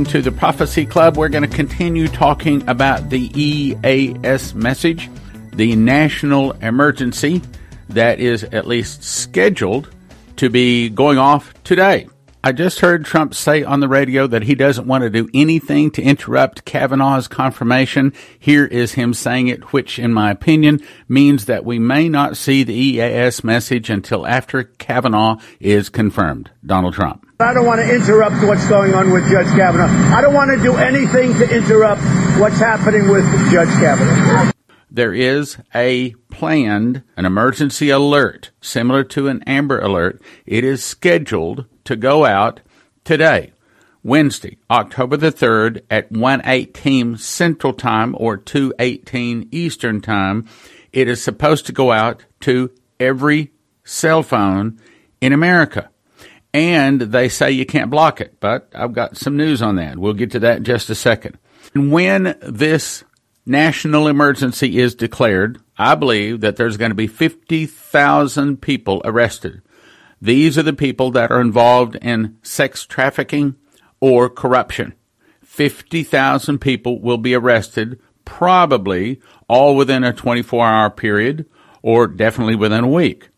welcome to the Prophecy Club. We're going to continue talking about the EAS message, the national emergency that is at least scheduled to be going off today. I just heard Trump say on the radio that he doesn't want to do anything to interrupt Kavanaugh's confirmation. Here is him saying it, which in my opinion means that we may not see the EAS message until after Kavanaugh is confirmed. Donald Trump. I don't want to interrupt what's going on with Judge Kavanaugh. I don't want to do anything to interrupt what's happening with Judge Kavanaugh there is a planned, an emergency alert, similar to an Amber Alert. It is scheduled to go out today, Wednesday, October the 3rd at 1:18 Central Time or 2:18 Eastern Time. It is supposed to go out to every cell phone in America. And they say you can't block it, but I've got some news on that. We'll get to that in just a second. And when this national emergency is declared, I believe that there's going to be 50,000 people arrested. These are the people that are involved in sex trafficking or corruption. 50,000 people will be arrested, probably all within a 24 hour period or definitely within a week.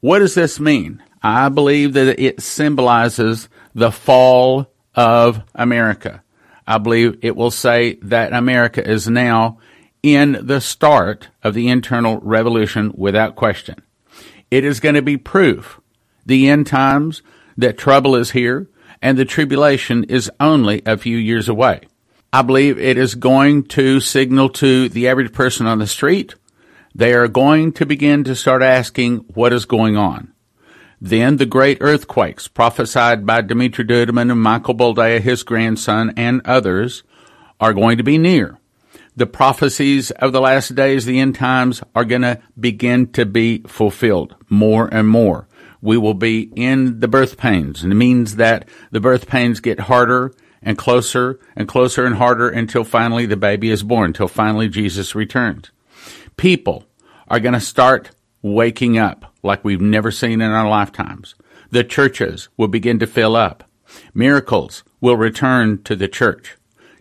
What does this mean? I believe that it symbolizes the fall of America. I believe it will say that America is now in the start of the internal revolution without question. It is going to be proof, the end times, that trouble is here and the tribulation is only a few years away. I believe it is going to signal to the average person on the street. They are going to begin to start asking what is going on. Then the great earthquakes prophesied by Dimitri Duduman and Michael Boldea, his grandson, and others are going to be near. The prophecies of the last days, the end times, are going to begin to be fulfilled more and more. We will be in the birth pains, and it means that the birth pains get harder and closer and closer and harder until finally the baby is born, until finally Jesus returns. People are going to start waking up like we've never seen in our lifetimes. The churches will begin to fill up. Miracles will return to the church.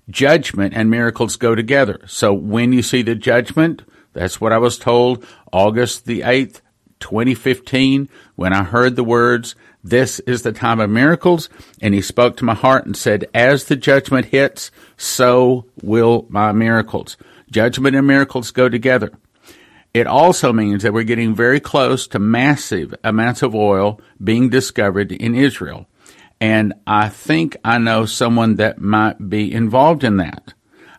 Judgment and miracles go together. So when you see the judgment, that's what I was told August the 8th, 2015, when I heard the words, this is the time of miracles. And he spoke to my heart and said, as the judgment hits, so will my miracles. Judgment and miracles go together. It also means that we're getting very close to massive amounts of oil being discovered in Israel. And I think I know someone that might be involved in that.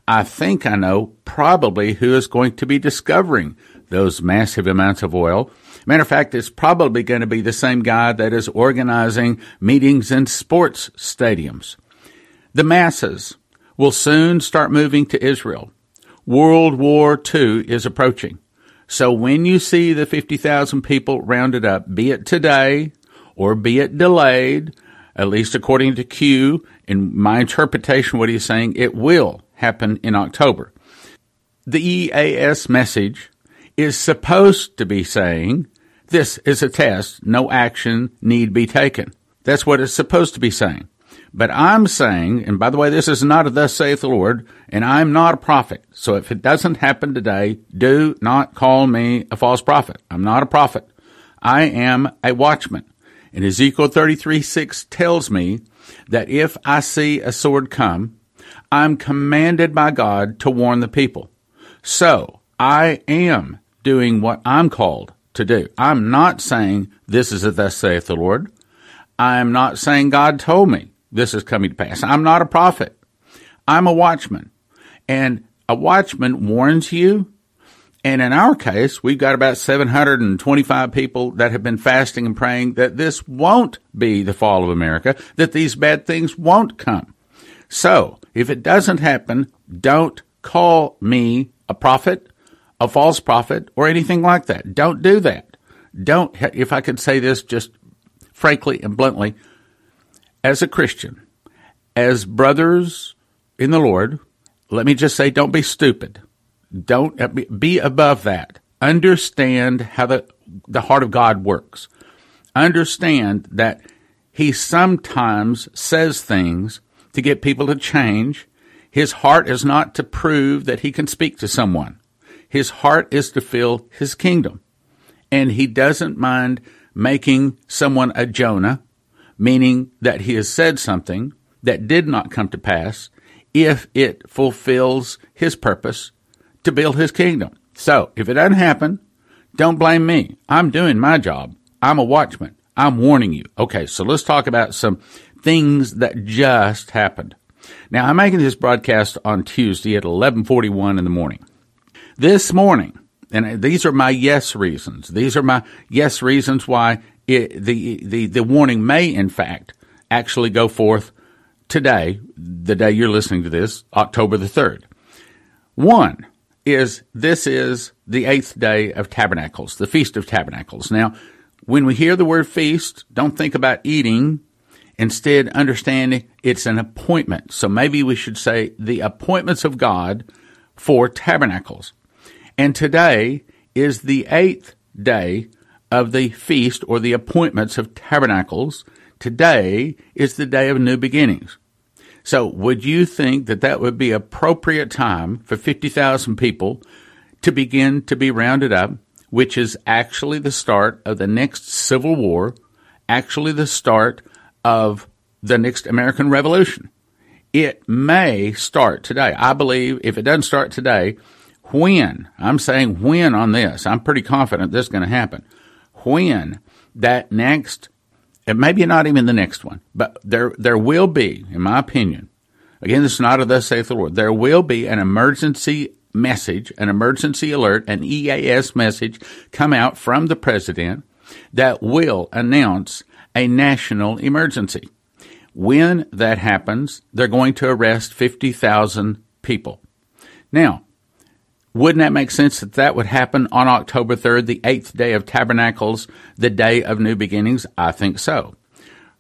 I think I know probably who is going to be discovering those massive amounts of oil. Matter of fact, it's probably going to be the same guy that is organizing meetings in sports stadiums. The masses will soon start moving to Israel. World War II is approaching. So when you see the 50,000 people rounded up, be it today or be it delayed, at least according to Q, in my interpretation, what he's saying, it will happen in October. The EAS message is supposed to be saying, this is a test, no action need be taken. That's what it's supposed to be saying. But I'm saying, and by the way, this is not a thus saith the Lord, and I'm not a prophet. So if it doesn't happen today, do not call me a false prophet. I'm not a prophet. I am a watchman. And Ezekiel 33 6 tells me that if I see a sword come, I'm commanded by God to warn the people. So I am doing what I'm called to do. I'm not saying this is a thus saith the Lord. I am not saying God told me this is coming to pass. I'm not a prophet. I'm a watchman. And a watchman warns you. And in our case, we've got about 725 people that have been fasting and praying that this won't be the fall of America, that these bad things won't come. So, if it doesn't happen, don't call me a prophet, a false prophet, or anything like that. Don't do that. Don't, if I could say this just frankly and bluntly, as a Christian, as brothers in the Lord, let me just say, don't be stupid. Don't uh, be above that. Understand how the, the heart of God works. Understand that he sometimes says things to get people to change. His heart is not to prove that he can speak to someone. His heart is to fill his kingdom. And he doesn't mind making someone a Jonah, meaning that he has said something that did not come to pass if it fulfills his purpose to build his kingdom. So if it doesn't happen, don't blame me. I'm doing my job. I'm a watchman. I'm warning you. Okay, so let's talk about some things that just happened. Now, I'm making this broadcast on Tuesday at 11:41 in the morning. This morning, and these are my yes reasons. These are my yes reasons why it, the the the warning may in fact actually go forth today, the day you're listening to this, October the 3rd. One is this is the eighth day of Tabernacles, the Feast of Tabernacles. Now, when we hear the word feast, don't think about eating. Instead, understanding it's an appointment. So maybe we should say the appointments of God for tabernacles. And today is the eighth day of the feast or the appointments of tabernacles. Today is the day of new beginnings. So would you think that that would be appropriate time for 50,000 people to begin to be rounded up which is actually the start of the next Civil War, actually the start of the next American Revolution. It may start today. I believe if it doesn't start today, when, I'm saying when on this, I'm pretty confident this is going to happen. When that next, and maybe not even the next one, but there, there will be, in my opinion, again, this is not a thus saith the Lord, there will be an emergency message, an emergency alert, an EAS message come out from the president that will announce a national emergency. When that happens, they're going to arrest 50,000 people. Now, wouldn't that make sense that that would happen on October 3rd, the eighth day of Tabernacles, the day of new beginnings? I think so.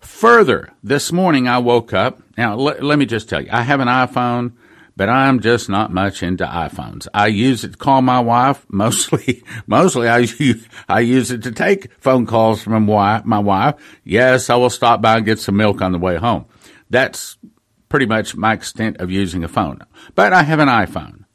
Further, this morning I woke up. Now, let, let me just tell you, I have an iPhone but I'm just not much into iPhones. I use it to call my wife. Mostly, mostly I use, I use it to take phone calls from my wife. Yes, I will stop by and get some milk on the way home. That's pretty much my extent of using a phone. But I have an iPhone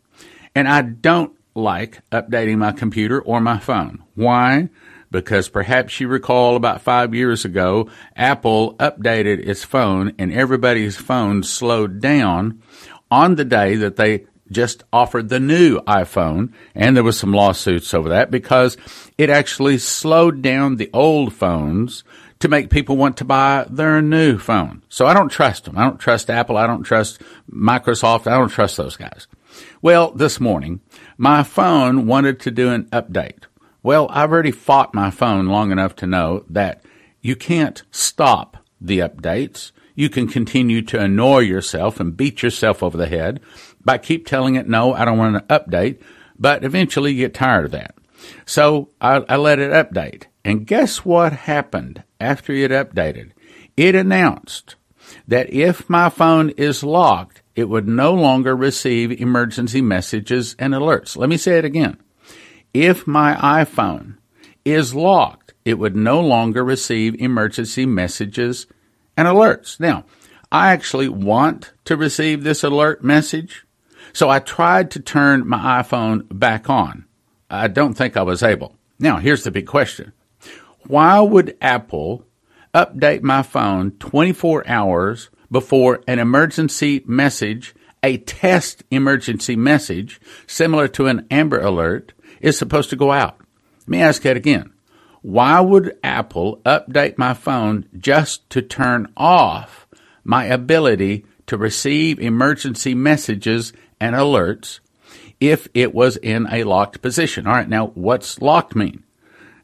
and I don't like updating my computer or my phone. Why? Because perhaps you recall about five years ago, Apple updated its phone and everybody's phone slowed down on the day that they just offered the new iPhone, and there was some lawsuits over that because it actually slowed down the old phones to make people want to buy their new phone. So I don't trust them. I don't trust Apple. I don't trust Microsoft. I don't trust those guys. Well, this morning, my phone wanted to do an update. Well, I've already fought my phone long enough to know that you can't stop the updates you can continue to annoy yourself and beat yourself over the head by keep telling it, no, I don't want an update. But eventually you get tired of that. So I, I let it update. And guess what happened after it updated? It announced that if my phone is locked, it would no longer receive emergency messages and alerts. Let me say it again. If my iPhone is locked, it would no longer receive emergency messages and alerts. Now, I actually want to receive this alert message, so I tried to turn my iPhone back on. I don't think I was able. Now, here's the big question. Why would Apple update my phone 24 hours before an emergency message, a test emergency message, similar to an Amber Alert, is supposed to go out? Let me ask that again. Why would Apple update my phone just to turn off my ability to receive emergency messages and alerts if it was in a locked position? All right, now what's locked mean?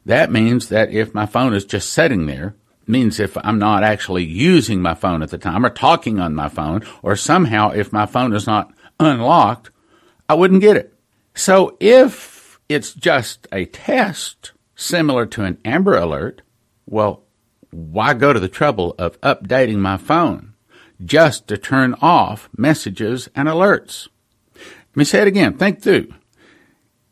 That means that if my phone is just sitting there, means if I'm not actually using my phone at the time or talking on my phone, or somehow if my phone is not unlocked, I wouldn't get it. So if it's just a test, similar to an Amber Alert, well, why go to the trouble of updating my phone just to turn off messages and alerts? Let me say it again. Think through.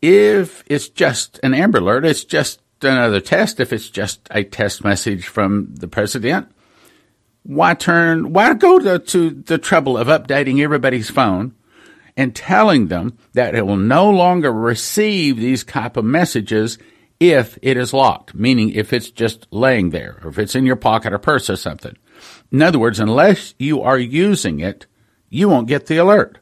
If it's just an Amber Alert, it's just another test. If it's just a test message from the president, why turn, why go to, to the trouble of updating everybody's phone and telling them that it will no longer receive these type of messages if it is locked, meaning if it's just laying there or if it's in your pocket or purse or something. In other words, unless you are using it, you won't get the alert.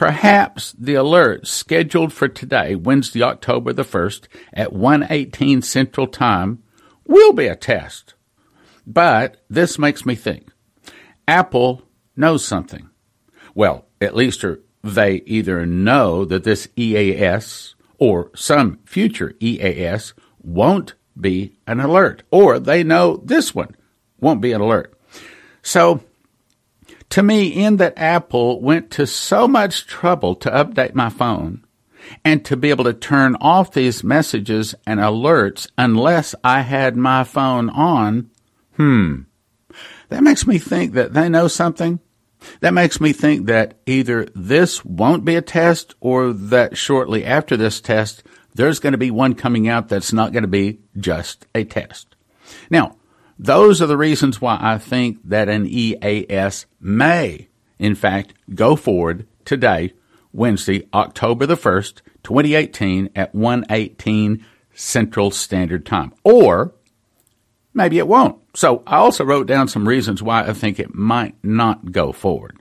Perhaps the alert scheduled for today, Wednesday, October the 1st at 1:18 Central Time will be a test. But this makes me think. Apple knows something. Well, at least er, they either know that this EAS or some future EAS won't be an alert, or they know this one won't be an alert. So, to me, in that Apple went to so much trouble to update my phone and to be able to turn off these messages and alerts unless I had my phone on, hmm, that makes me think that they know something. That makes me think that either this won't be a test or that shortly after this test, there's going to be one coming out that's not going to be just a test. Now, those are the reasons why I think that an EAS may, in fact, go forward today, Wednesday, October the 1st, 2018 at 118 Central Standard Time. Or maybe it won't. So I also wrote down some reasons why I think it might not go forward.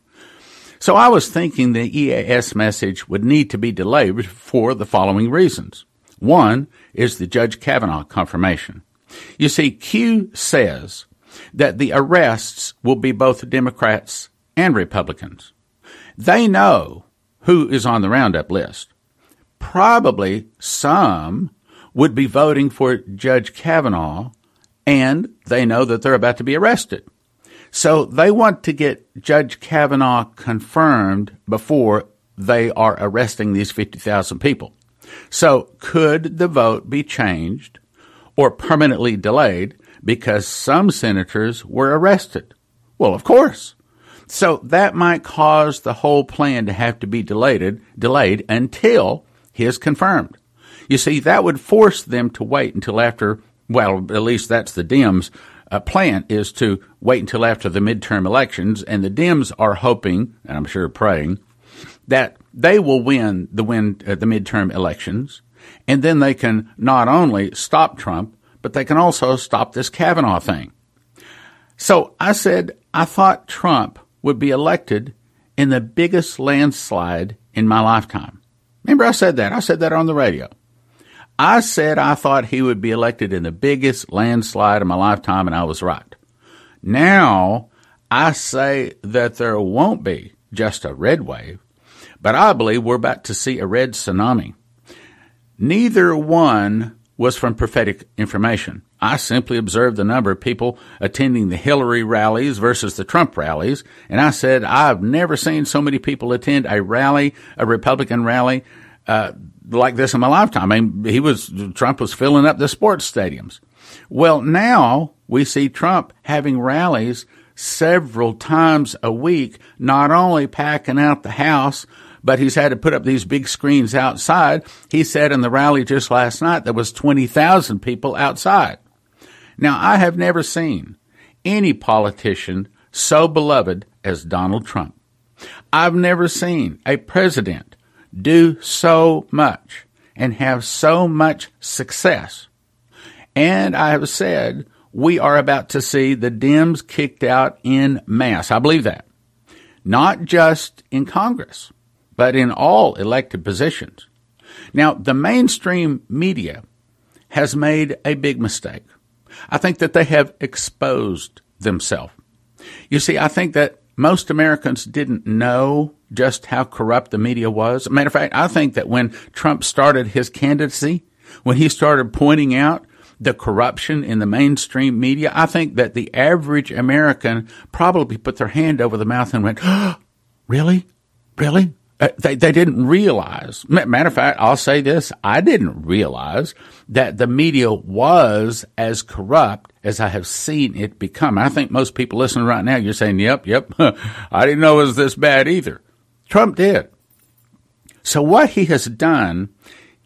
So I was thinking the EAS message would need to be delayed for the following reasons. One is the Judge Kavanaugh confirmation. You see, Q says that the arrests will be both Democrats and Republicans. They know who is on the roundup list. Probably some would be voting for Judge Kavanaugh and they know that they're about to be arrested. So they want to get Judge Kavanaugh confirmed before they are arresting these 50,000 people. So could the vote be changed or permanently delayed because some senators were arrested? Well, of course. So that might cause the whole plan to have to be delayed, delayed until he is confirmed. You see, that would force them to wait until after well, at least that's the Dems' uh, plan is to wait until after the midterm elections, and the Dems are hoping, and I'm sure praying, that they will win the win uh, the midterm elections, and then they can not only stop Trump, but they can also stop this Kavanaugh thing. So I said I thought Trump would be elected in the biggest landslide in my lifetime. Remember, I said that. I said that on the radio. I said I thought he would be elected in the biggest landslide of my lifetime, and I was right. Now I say that there won't be just a red wave, but I believe we're about to see a red tsunami. Neither one was from prophetic information. I simply observed the number of people attending the Hillary rallies versus the Trump rallies, and I said I've never seen so many people attend a rally, a Republican rally, uh, like this in my lifetime. I mean, he was, Trump was filling up the sports stadiums. Well, now we see Trump having rallies several times a week, not only packing out the house, but he's had to put up these big screens outside. He said in the rally just last night there was 20,000 people outside. Now, I have never seen any politician so beloved as Donald Trump. I've never seen a president do so much and have so much success. And I have said we are about to see the Dems kicked out in mass. I believe that. Not just in Congress, but in all elected positions. Now, the mainstream media has made a big mistake. I think that they have exposed themselves. You see, I think that most Americans didn't know just how corrupt the media was. Matter of fact, I think that when Trump started his candidacy, when he started pointing out the corruption in the mainstream media, I think that the average American probably put their hand over the mouth and went, oh, really? Really? Uh, they, they didn't realize. Matter of fact, I'll say this. I didn't realize that the media was as corrupt as I have seen it become. I think most people listening right now, you're saying, yep, yep. I didn't know it was this bad either. Trump did. So what he has done,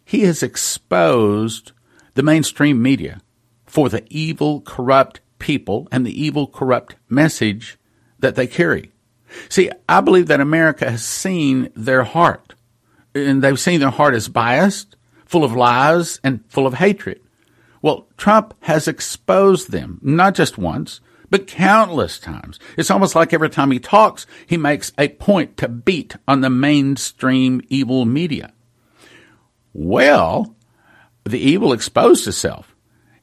he has exposed the mainstream media for the evil, corrupt people and the evil, corrupt message that they carry. See, I believe that America has seen their heart, and they've seen their heart as biased, full of lies, and full of hatred. Well, Trump has exposed them, not just once, but countless times. It's almost like every time he talks, he makes a point to beat on the mainstream evil media. Well, the evil exposed itself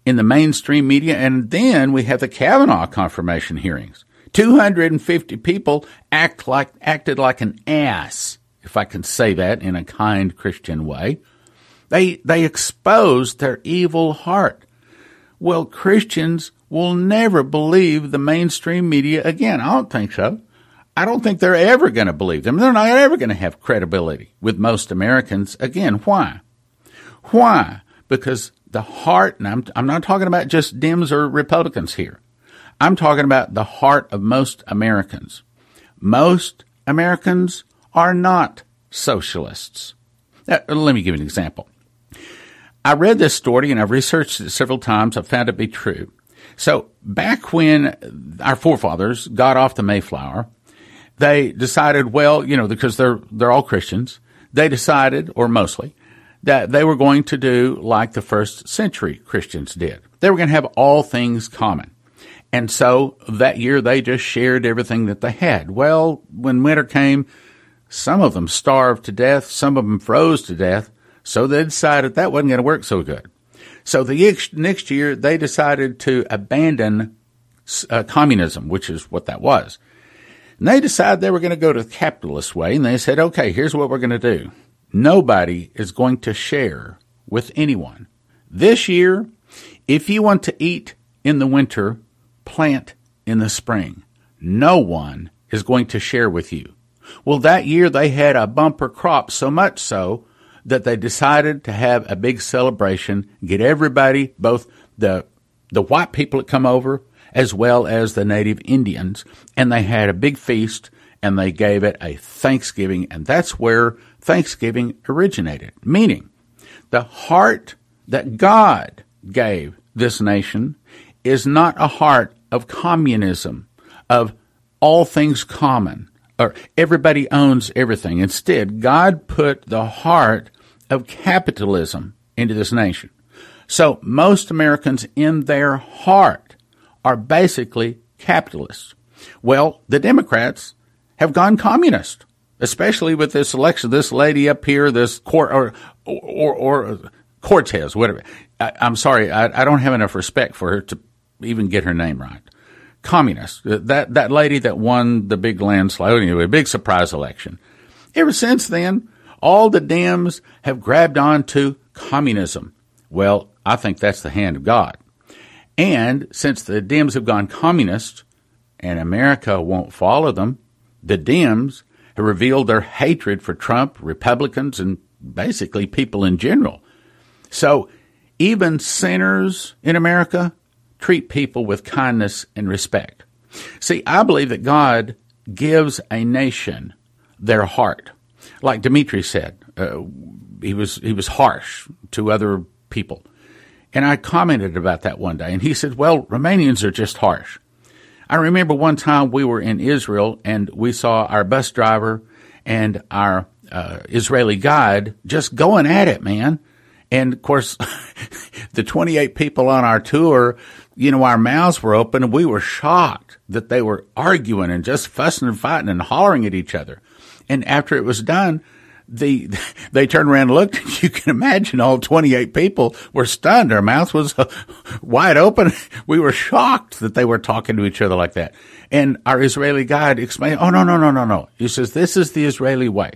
in the mainstream media, and then we have the Kavanaugh confirmation hearings. 250 people act like, acted like an ass, if I can say that in a kind Christian way. They, they exposed their evil heart. Well, Christians will never believe the mainstream media again. I don't think so. I don't think they're ever going to believe them. They're not ever going to have credibility with most Americans again. Why? Why? Because the heart, and I'm, I'm not talking about just Dems or Republicans here. I'm talking about the heart of most Americans. Most Americans are not socialists. Now, let me give you an example. I read this story and I've researched it several times. I've found it to be true. So back when our forefathers got off the Mayflower, they decided, well, you know, because they're, they're all Christians, they decided, or mostly, that they were going to do like the first century Christians did. They were going to have all things common. And so that year they just shared everything that they had. Well, when winter came, some of them starved to death, some of them froze to death, so they decided that wasn't going to work so good. So the next year they decided to abandon uh, communism, which is what that was. And they decided they were going to go to the capitalist way, and they said, okay, here's what we're going to do. Nobody is going to share with anyone. This year, if you want to eat in the winter, plant in the spring. No one is going to share with you. Well, that year they had a bumper crop, so much so that they decided to have a big celebration, get everybody, both the the white people that come over as well as the native Indians, and they had a big feast and they gave it a Thanksgiving, and that's where Thanksgiving originated. Meaning, the heart that God gave this nation is not a heart of communism, of all things common, or everybody owns everything. Instead, God put the heart of capitalism into this nation. So most Americans in their heart are basically capitalists. Well, the Democrats have gone communist, especially with this election. This lady up here, this court or or, or Cortez, whatever. I, am sorry, I, I don't have enough respect for her to even get her name right. Communist. Uh, that that lady that won the big landslide, anyway, big surprise election. Ever since then, all the Dems have grabbed on to communism. Well, I think that's the hand of God. And since the Dems have gone communist and America won't follow them, the Dems have revealed their hatred for Trump, Republicans, and basically people in general. So even sinners in America treat people with kindness and respect. See, I believe that God gives a nation their heart. Like Dimitri said, uh, he was he was harsh to other people. And I commented about that one day, and he said, Well, Romanians are just harsh. I remember one time we were in Israel and we saw our bus driver and our uh, Israeli guide just going at it, man. And of course, the 28 people on our tour, you know, our mouths were open and we were shocked that they were arguing and just fussing and fighting and hollering at each other. And after it was done, the, they turned around and looked. You can imagine all 28 people were stunned. Our mouth was wide open. We were shocked that they were talking to each other like that. And our Israeli guide explained, Oh, no, no, no, no, no. He says, this is the Israeli way.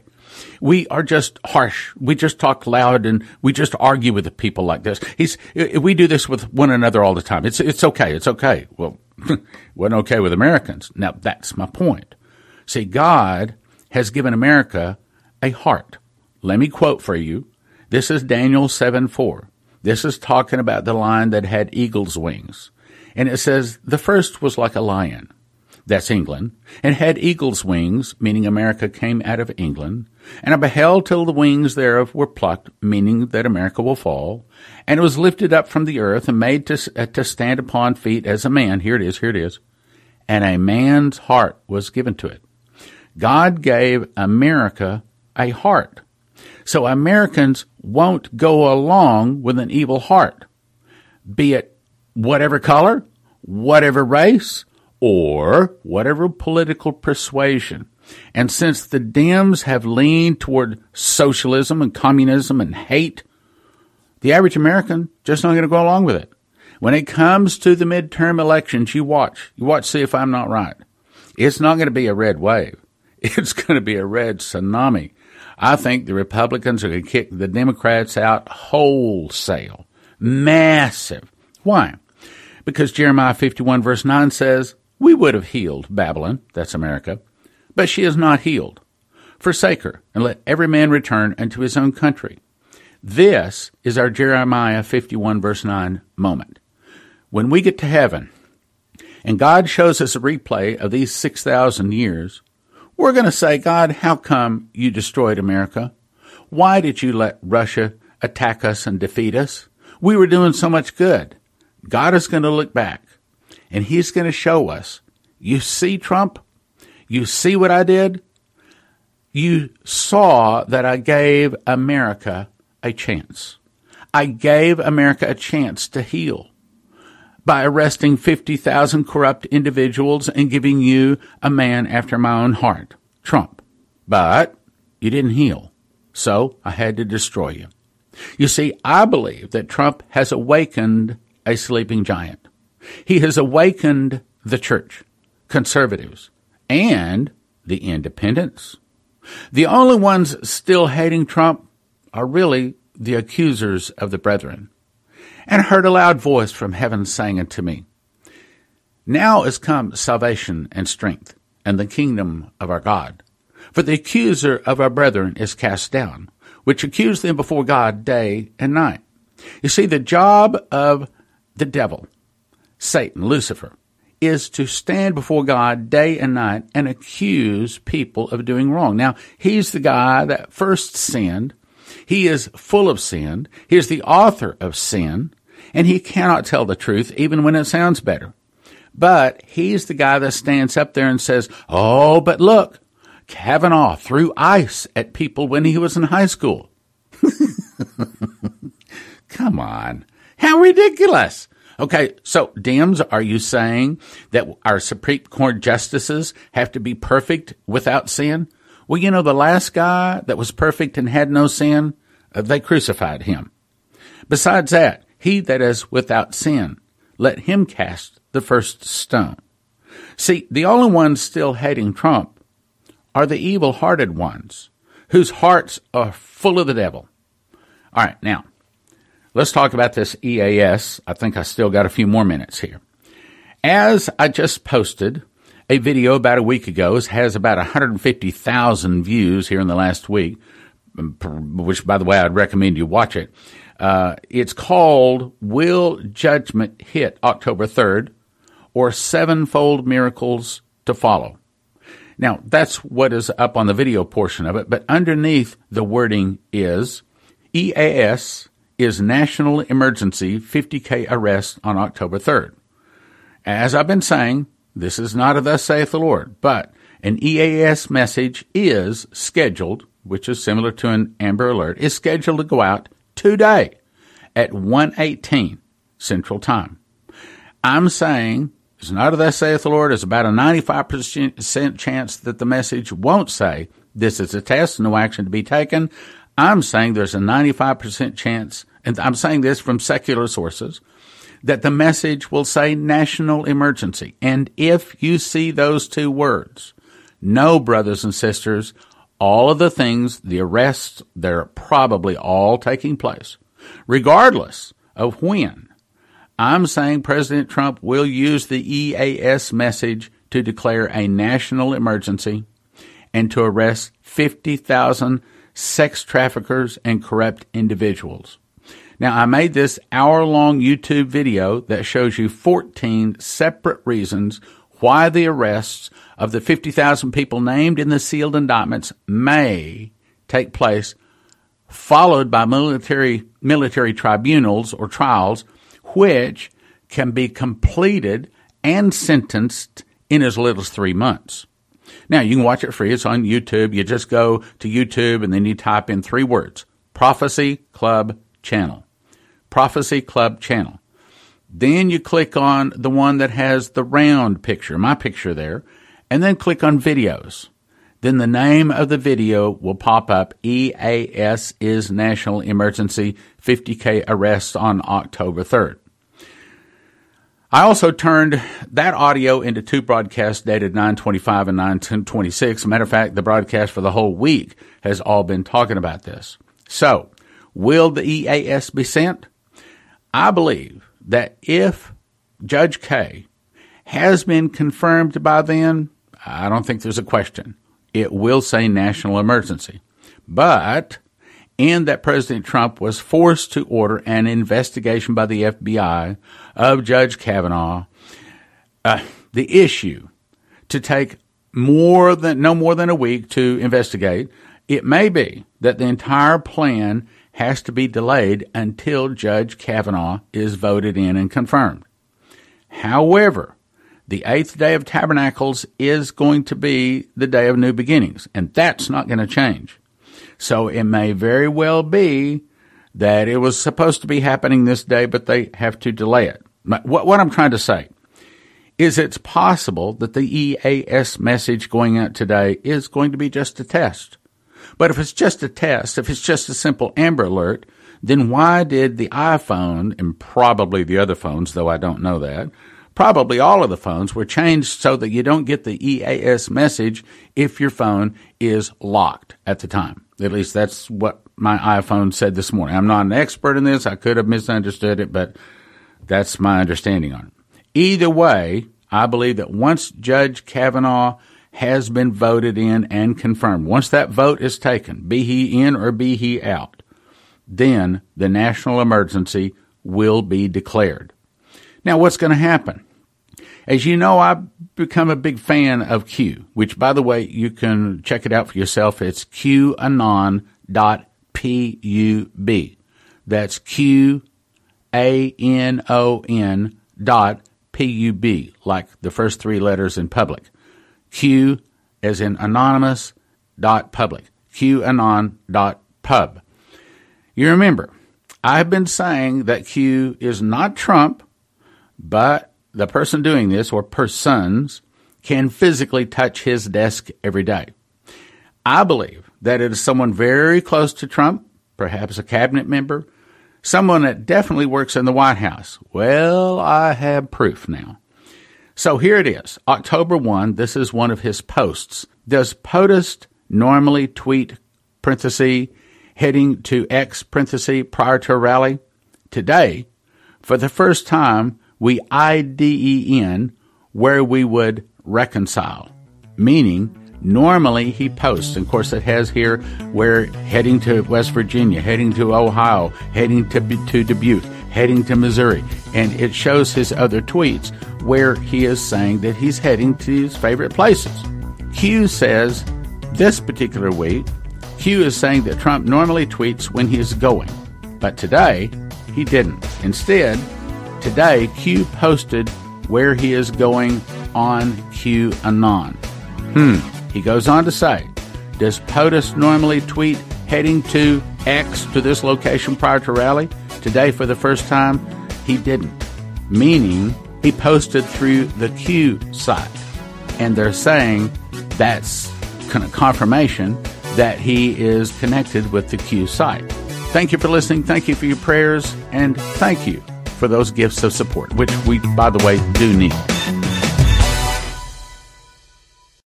We are just harsh. We just talk loud and we just argue with the people like this. He's, we do this with one another all the time. It's, it's okay. It's okay. Well, wasn't okay with Americans. Now that's my point. See, God has given America a heart. Let me quote for you. This is Daniel 7 4. This is talking about the lion that had eagle's wings. And it says, the first was like a lion. That's England, and had eagle's wings, meaning America came out of England, and I beheld till the wings thereof were plucked, meaning that America will fall, and it was lifted up from the earth and made to, uh, to stand upon feet as a man. Here it is, here it is. And a man's heart was given to it. God gave America a heart. So Americans won't go along with an evil heart, be it whatever color, whatever race, or whatever political persuasion. And since the Dems have leaned toward socialism and communism and hate, the average American just not going to go along with it. When it comes to the midterm elections, you watch. You watch, see if I'm not right. It's not going to be a red wave. It's going to be a red tsunami. I think the Republicans are going to kick the Democrats out wholesale. Massive. Why? Because Jeremiah 51 verse 9 says, we would have healed Babylon, that's America, but she is not healed. Forsake her, and let every man return unto his own country. This is our Jeremiah 51 verse 9 moment. When we get to heaven, and God shows us a replay of these 6,000 years, we're going to say, God, how come you destroyed America? Why did you let Russia attack us and defeat us? We were doing so much good. God is going to look back and he's going to show us, you see, Trump, you see what I did? You saw that I gave America a chance. I gave America a chance to heal by arresting 50,000 corrupt individuals and giving you a man after my own heart, Trump. But you didn't heal. So I had to destroy you. You see, I believe that Trump has awakened a sleeping giant. He has awakened the church, conservatives, and the independents. The only ones still hating Trump are really the accusers of the brethren and heard a loud voice from heaven saying unto me, Now is come salvation and strength, and the kingdom of our God. For the accuser of our brethren is cast down, which accused them before God day and night. You see, the job of the devil, Satan, Lucifer, is to stand before God day and night and accuse people of doing wrong. Now, he's the guy that first sinned he is full of sin. He is the author of sin, and he cannot tell the truth even when it sounds better. But he's the guy that stands up there and says, Oh, but look, Kavanaugh threw ice at people when he was in high school. Come on. How ridiculous. Okay, so Dems, are you saying that our Supreme Court justices have to be perfect without sin? Well, you know, the last guy that was perfect and had no sin, uh, they crucified him. Besides that, he that is without sin, let him cast the first stone. See, the only ones still hating Trump are the evil hearted ones whose hearts are full of the devil. All right, now, let's talk about this EAS. I think I still got a few more minutes here. As I just posted a video about a week ago has about 150,000 views here in the last week, which, by the way, I'd recommend you watch it. Uh, it's called Will Judgment Hit October 3rd or Sevenfold Miracles to Follow. Now, that's what is up on the video portion of it, but underneath the wording is EAS is National Emergency 50K arrest on October 3rd. As I've been saying, this is not a thus saith the Lord, but an EAS message is scheduled, which is similar to an Amber Alert, is scheduled to go out today at 118 Central Time. I'm saying it's not a thus saith the Lord. It's about a 95% chance that the message won't say this is a test, no action to be taken. I'm saying there's a 95% chance, and I'm saying this from secular sources, that the message will say national emergency. And if you see those two words, know, brothers and sisters, all of the things, the arrests, they're probably all taking place, regardless of when. I'm saying President Trump will use the EAS message to declare a national emergency and to arrest 50,000 sex traffickers and corrupt individuals. Now, I made this hour long YouTube video that shows you 14 separate reasons why the arrests of the 50,000 people named in the sealed indictments may take place, followed by military, military tribunals or trials, which can be completed and sentenced in as little as three months. Now, you can watch it free. It's on YouTube. You just go to YouTube and then you type in three words Prophecy Club Channel. Prophecy Club Channel. Then you click on the one that has the round picture, my picture there, and then click on videos. Then the name of the video will pop up EAS is National Emergency 50K arrests on October 3rd. I also turned that audio into two broadcasts dated 925 and 926. matter of fact, the broadcast for the whole week has all been talking about this. So, will the EAS be sent? I believe that if Judge K has been confirmed by then, I don't think there's a question. It will say national emergency. But and that President Trump was forced to order an investigation by the FBI of Judge Kavanaugh. Uh, the issue to take more than no more than a week to investigate. It may be that the entire plan has to be delayed until Judge Kavanaugh is voted in and confirmed. However, the eighth day of Tabernacles is going to be the day of new beginnings, and that's not going to change. So it may very well be that it was supposed to be happening this day, but they have to delay it. What, what I'm trying to say is it's possible that the EAS message going out today is going to be just a test. But if it's just a test, if it's just a simple Amber Alert, then why did the iPhone and probably the other phones, though I don't know that, probably all of the phones were changed so that you don't get the EAS message if your phone is locked at the time. At least that's what my iPhone said this morning. I'm not an expert in this. I could have misunderstood it, but that's my understanding on it. Either way, I believe that once Judge Kavanaugh has been voted in and confirmed, once that vote is taken, be he in or be he out, then the national emergency will be declared. Now, what's going to happen? As you know, I've become a big fan of Q, which, by the way, you can check it out for yourself. It's qanon.pub. That's Q A N O N dot P U B, like the first three letters in public. Q as in anonymous dot public. QAnon dot pub. You remember, I've been saying that Q is not Trump, but the person doing this, or persons, can physically touch his desk every day. I believe that it is someone very close to Trump, perhaps a cabinet member, someone that definitely works in the White House. Well, I have proof now. So here it is, October 1. This is one of his posts. Does POTUS normally tweet, parenthesis, heading to X, parenthesis, prior to a rally? Today, for the first time, we IDEN where we would reconcile, meaning normally he posts. And of course, it has here where heading to West Virginia, heading to Ohio, heading to, to Dubuque, heading to Missouri. And it shows his other tweets where he is saying that he's heading to his favorite places. Q says this particular week, Q is saying that Trump normally tweets when he is going, but today he didn't. Instead, Today, Q posted where he is going on QAnon. Hmm. He goes on to say, Does POTUS normally tweet heading to X to this location prior to rally? Today, for the first time, he didn't. Meaning, he posted through the Q site. And they're saying that's kind of confirmation that he is connected with the Q site. Thank you for listening. Thank you for your prayers. And thank you for those gifts of support, which we, by the way, do need.